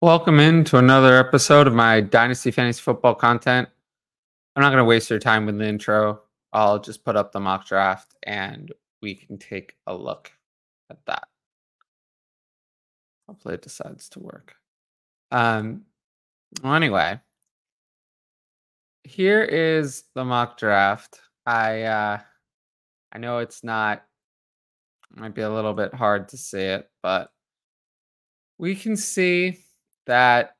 Welcome into another episode of my Dynasty Fantasy Football content. I'm not going to waste your time with the intro. I'll just put up the mock draft and we can take a look at that. Hopefully it decides to work. Um well anyway, here is the mock draft. I uh I know it's not might be a little bit hard to see it, but we can see that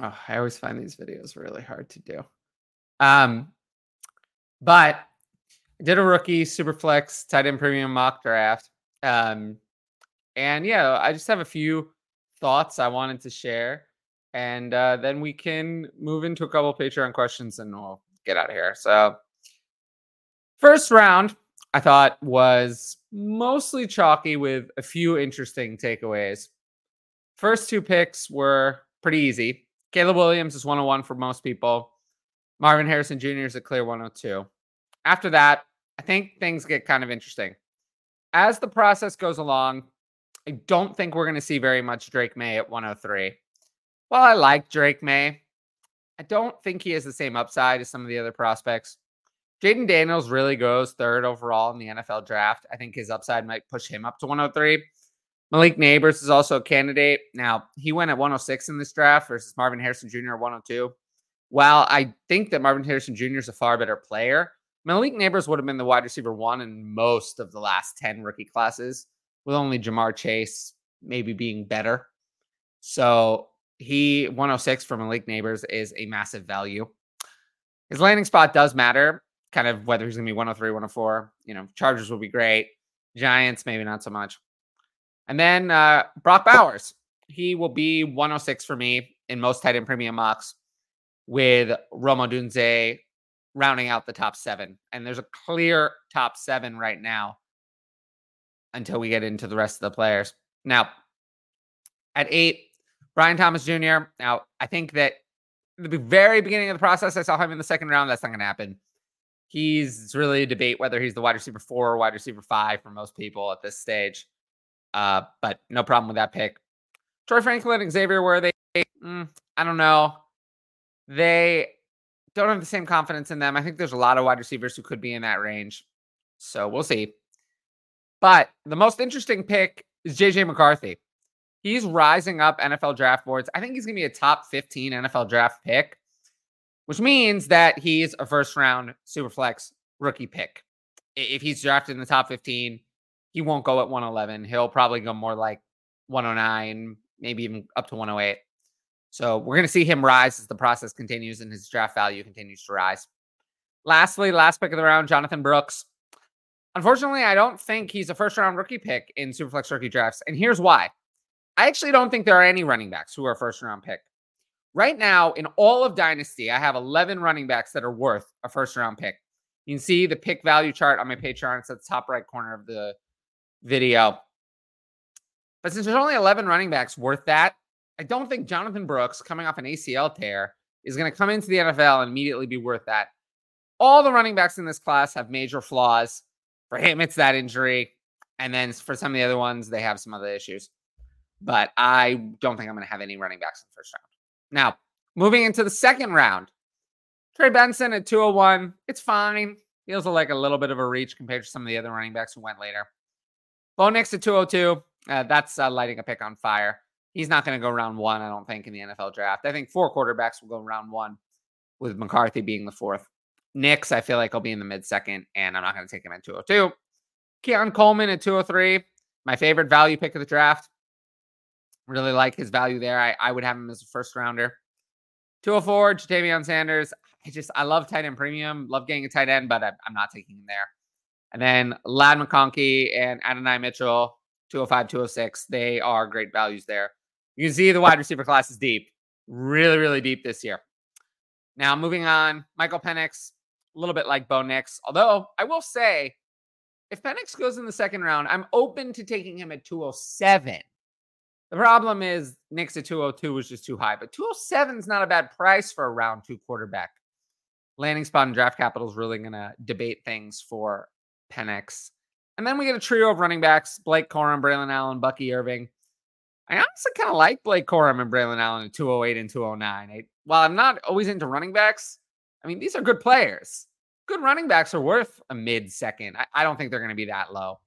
oh, I always find these videos really hard to do. Um, but I did a rookie superflex tight end premium mock draft. Um, and yeah, I just have a few thoughts I wanted to share. And uh, then we can move into a couple Patreon questions and we'll get out of here. So, first round, I thought was mostly chalky with a few interesting takeaways. First two picks were pretty easy. Caleb Williams is 101 for most people. Marvin Harrison Jr. is a clear 102. After that, I think things get kind of interesting. As the process goes along, I don't think we're going to see very much Drake Maye at 103. While I like Drake Maye, I don't think he has the same upside as some of the other prospects. Jayden Daniels really goes third overall in the NFL draft. I think his upside might push him up to 103. Malik Nabers is also a candidate. Now, he went at 106 in this draft versus Marvin Harrison Jr. at 102. While I think that Marvin Harrison Jr. is a far better player, Malik Nabers would have been the wide receiver one in most of the last 10 rookie classes, with only Ja'Marr Chase maybe being better. So he 106 for Malik Nabers is a massive value. His landing spot does matter, kind of whether he's going to be 103, 104. You know, Chargers will be great. Giants, maybe not so much. And then uh, Brock Bowers, he will be 106 for me in most tight end premium mocks with Rome Odunze rounding out the top seven. And there's a clear top seven right now until we get into the rest of the players. Now, at eight, Brian Thomas Jr. Now, I think that the very beginning of the process, I saw him in the second round. That's not going to happen. He's really a debate whether he's the wide receiver four or wide receiver five for most people at this stage. Uh, but no problem with that pick. Troy Franklin and Xavier, where they, mm, I don't know. They don't have the same confidence in them. I think there's a lot of wide receivers who could be in that range. So we'll see. But the most interesting pick is JJ McCarthy. He's rising up NFL draft boards. I think he's going to be a top 15 NFL draft pick, which means that he's a first round superflex rookie pick. If he's drafted in the top 15, he won't go at 111. He'll probably go more like 109, maybe even up to 108. So we're going to see him rise as the process continues and his draft value continues to rise. Lastly, last pick of the round, Jonathan Brooks. Unfortunately, I don't think he's a first round rookie pick in Superflex rookie drafts. And here's why I actually don't think there are any running backs who are first round pick. Right now, in all of Dynasty, I have 11 running backs that are worth a first round pick. You can see the pick value chart on my Patreon. It's at the top right corner of the video. But since there's only 11 running backs worth that, I don't think Jonathan Brooks, coming off an ACL tear, is going to come into the NFL and immediately be worth that. All the running backs in this class have major flaws. For him, it's that injury. And then for some of the other ones, they have some other issues. But I don't think I'm going to have any running backs in the first round. Now, moving into the second round, Trey Benson at 201. It's fine. Feels like a little bit of a reach compared to some of the other running backs who went later. Bo Nix at 202. Uh, that's uh, lighting a pick on fire. He's not going to go round one, I don't think, in the NFL draft. I think four quarterbacks will go round one, with McCarthy being the fourth. Nix, I feel like he'll be in the mid second, and I'm not going to take him at 202. Keon Coleman at 203, my favorite value pick of the draft. Really like his value there. I, I would have him as a first rounder. 204, Ja'Tavion Sanders. I just, I love tight end premium, love getting a tight end, but I, I'm not taking him there. And then Ladd McConkey and Adonai Mitchell, 205, 206. They are great values there. You can see the wide receiver class is deep, really, really deep this year. Now, moving on, Michael Penix, a little bit like Bo Nix. Although I will say, if Penix goes in the second round, I'm open to taking him at 207. The problem is Nix at 202 was just too high, but 207 is not a bad price for a round two quarterback. Landing spot and draft capital is really going to debate things for Penix. And then we get a trio of running backs Blake Corum, Braelon Allen, Bucky Irving. I honestly kind of like Blake Corum and Braelon Allen at 208 and 209. I, while I'm not always into running backs, I mean, these are good players. Good running backs are worth a mid second. I, I don't think they're going to be that low.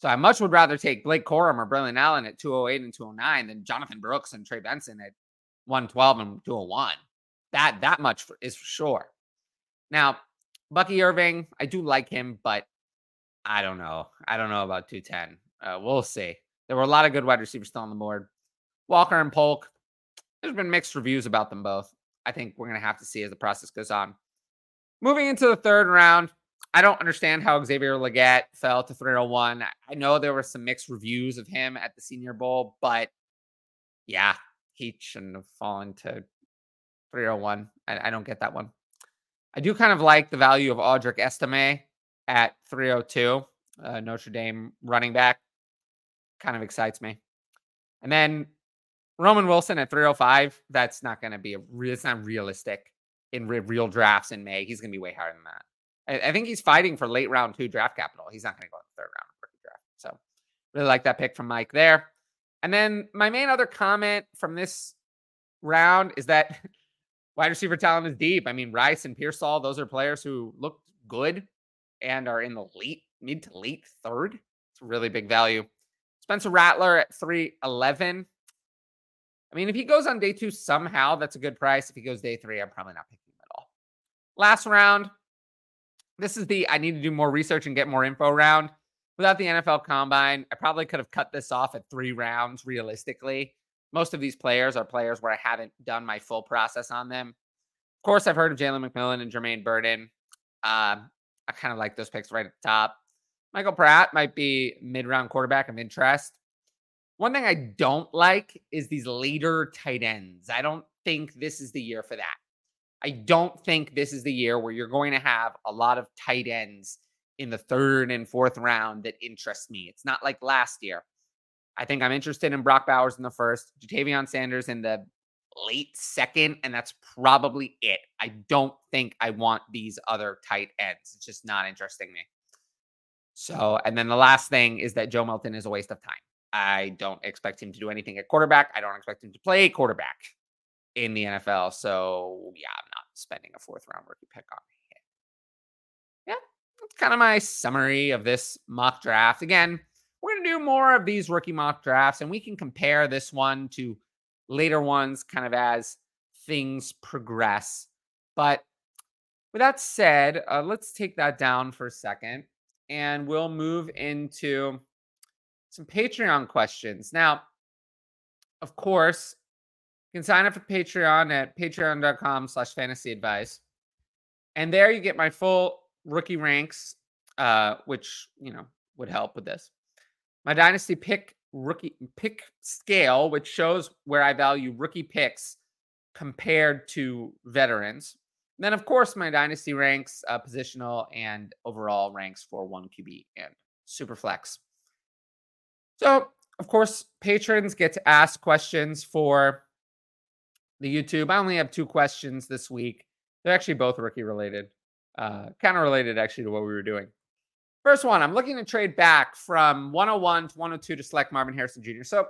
So I much would rather take Blake Corum or Braelon Allen at 208 and 209 than Jonathan Brooks and Trey Benson at 112 and 201. That that much for, is for sure. Now, Bucky Irving, I do like him, but I don't know. I don't know about 210. Uh, we'll see. There were a lot of good wide receivers still on the board. Walker and Polk, there's been mixed reviews about them both. I think we're going to have to see as the process goes on. Moving into the third round, I don't understand how Xavier Legette fell to 301. I know there were some mixed reviews of him at the Senior Bowl, but yeah, he shouldn't have fallen to 301. I, I don't get that one. I do kind of like the value of Audric Estime at 302, uh, Notre Dame running back. Kind of excites me. And then Roman Wilson at 305. That's not going to be a real, it's not realistic in re- real drafts in May. He's going to be way higher than that. I, I, think he's fighting for late round two draft capital. He's not going to go in the third round of rookie draft. So really like that pick from Mike there. And then my main other comment from this round is that wide receiver talent is deep. I mean, Rice and Pearsall, those are players who look good and are in the late, mid to late third. It's a really big value. Spencer Rattler at 311. I mean, if he goes on day two somehow, that's a good price. If he goes day three, I'm probably not picking him at all. Last round. This is the I need to do more research and get more info round. Without the NFL combine, I probably could have cut this off at three rounds realistically. Most of these players are players where I haven't done my full process on them. Of course, I've heard of Jalen McMillan and Jermaine Burton. Um, I kind of like those picks right at the top. Michael Pratt might be mid round quarterback of interest. One thing I don't like is these later tight ends. I don't think this is the year for that. I don't think this is the year where you're going to have a lot of tight ends in the third and fourth round that interest me. It's not like last year. I think I'm interested in Brock Bowers in the first, Ja'Tavion Sanders in the late second, and that's probably it. I don't think I want these other tight ends. It's just not interesting me. So, and then the last thing is that Joe Milton is a waste of time. I don't expect him to do anything at quarterback. I don't expect him to play quarterback in the NFL. So, yeah, I'm not spending a fourth round rookie pick on him. Yeah, that's kind of my summary of this mock draft. Again, we're going to do more of these rookie mock drafts and we can compare this one to later ones kind of as things progress. But with that said, uh, let's take that down for a second and we'll move into some Patreon questions. Now, of course, you can sign up for Patreon at patreon.com slash fantasy advice. And there you get my full rookie ranks, uh, which, you know, would help with this. My dynasty pick rookie pick scale, which shows where I value rookie picks compared to veterans. And then, of course, my dynasty ranks, uh, positional and overall ranks for one QB and super flex. So, of course, patrons get to ask questions for the YouTube. I only have two questions this week. They're actually both rookie related, uh, kind of related actually to what we were doing. First one, I'm looking to trade back from 101 to 102 to select Marvin Harrison Jr. So,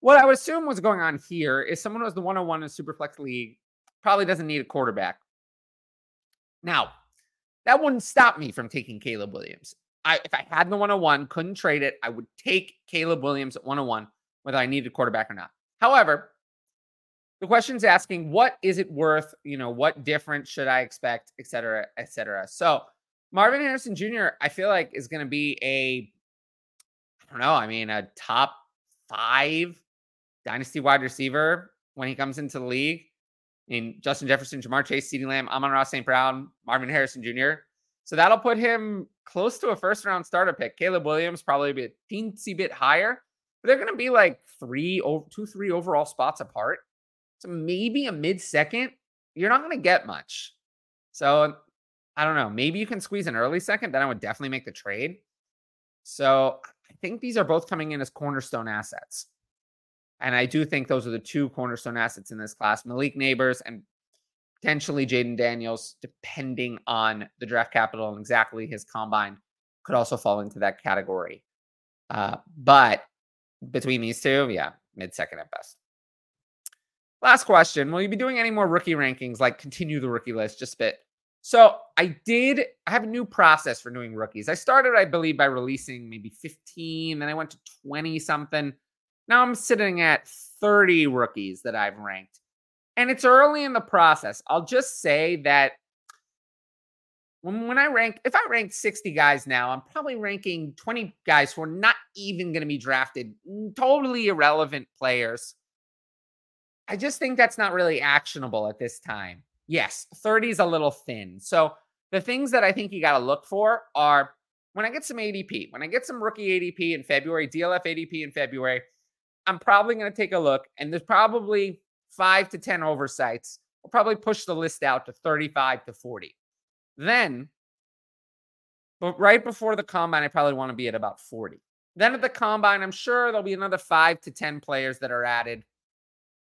what I would assume was going on here is someone who has the 101 in Superflex league probably doesn't need a quarterback. Now, that wouldn't stop me from taking Caleb Williams. I, if I had the 101, couldn't trade it, I would take Caleb Williams at 101, whether I needed a quarterback or not. However, the question's asking what is it worth? You know, what difference should I expect, et cetera, et cetera. So Marvin Harrison Jr., I feel like is going to be a, I don't know, I mean, a top five dynasty wide receiver when he comes into the league. I mean, Justin Jefferson, Ja'Marr Chase, CeeDee Lamb, Amon-Ra St. Brown, Marvin Harrison Jr. So that'll put him close to a first round starter pick. Caleb Williams probably be a teensy bit higher, but they're going to be like three, two, three overall spots apart. So maybe a mid second, you're not going to get much. So I don't know. Maybe you can squeeze an early second. Then I would definitely make the trade. So I think these are both coming in as cornerstone assets. And I do think those are the two cornerstone assets in this class Malik Nabers and potentially Jayden Daniels, depending on the draft capital and exactly his combine, could also fall into that category. Uh, but between these two, yeah, mid second at best. Last question. Will you be doing any more rookie rankings, like continue the rookie list just a bit? So I did, I have a new process for doing rookies. I started, I believe, by releasing maybe 15, then I went to 20 something. Now I'm sitting at 30 rookies that I've ranked. And it's early in the process. I'll just say that when, when I rank, if I rank 60 guys now, I'm probably ranking 20 guys who are not even going to be drafted, totally irrelevant players. I just think that's not really actionable at this time. Yes, 30 is a little thin. So the things that I think you got to look for are when I get some ADP, when I get some rookie ADP in February, DLF ADP in February, I'm probably going to take a look and there's probably five to 10 oversights. We'll probably push the list out to 35 to 40. Then, but right before the combine, I probably want to be at about 40. Then at the combine, I'm sure there'll be another five to 10 players that are added.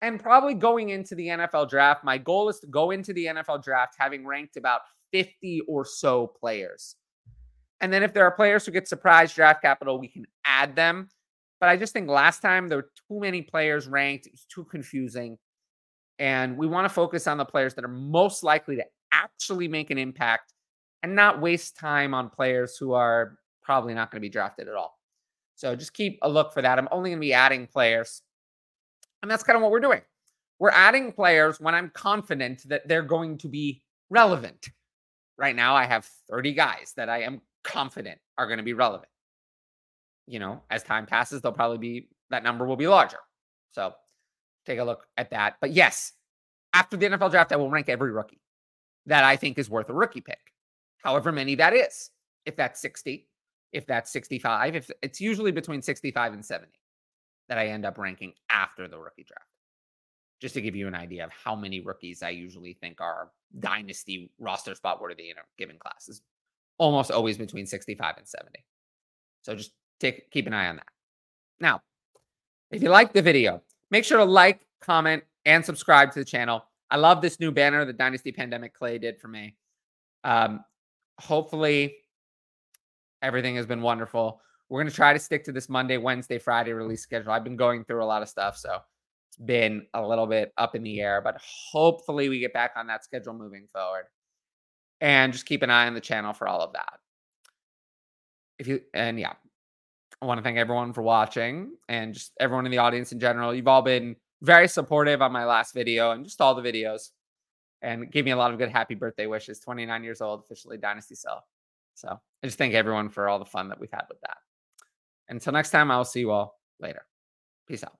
And probably going into the NFL draft, my goal is to go into the NFL draft having ranked about 50 or so players. And then if there are players who get surprise draft capital, we can add them. But I just think last time there were too many players ranked. it's too confusing. And we want to focus on the players that are most likely to actually make an impact and not waste time on players who are probably not going to be drafted at all. So just keep a look for that. I'm only going to be adding players. And that's kind of what we're doing. We're adding players when I'm confident that they're going to be relevant. Right now, I have 30 guys that I am confident are going to be relevant. You know, as time passes, they'll probably be that number will be larger. So take a look at that. But yes, after the NFL draft, I will rank every rookie that I think is worth a rookie pick, however many that is. If that's 60, if that's 65, if it's usually between 65 and 70 that I end up ranking after the rookie draft. Just to give you an idea of how many rookies I usually think are dynasty roster spot worthy in a given class is almost always between 65 and 70. So just take keep an eye on that. Now, if you like the video, make sure to like, comment, and subscribe to the channel. I love this new banner that Dynasty Pandemic Clay did for me. Um, hopefully, everything has been wonderful. We're going to try to stick to this Monday, Wednesday, Friday release schedule. I've been going through a lot of stuff, so it's been a little bit up in the air, but hopefully, we get back on that schedule moving forward. And just keep an eye on the channel for all of that. If you, and yeah, I want to thank everyone for watching and just everyone in the audience in general. You've all been very supportive on my last video and just all the videos and gave me a lot of good happy birthday wishes. 29 years old, officially Dynasty Cell. So I just thank everyone for all the fun that we've had with that. Until next time, I will see you all later. Peace out.